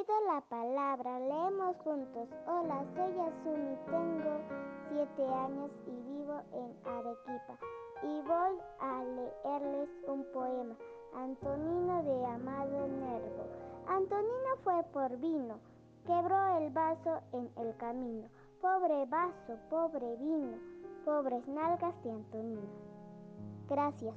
pido la palabra, leemos juntos. Hola, soy Yasumi, tengo siete años y vivo en Arequipa. Y voy a leerles un poema, Antonino de Amado Nervo. Antonino fue por vino, quebró el vaso en el camino. Pobre vaso, pobre vino, pobres nalgas de Antonino. Gracias.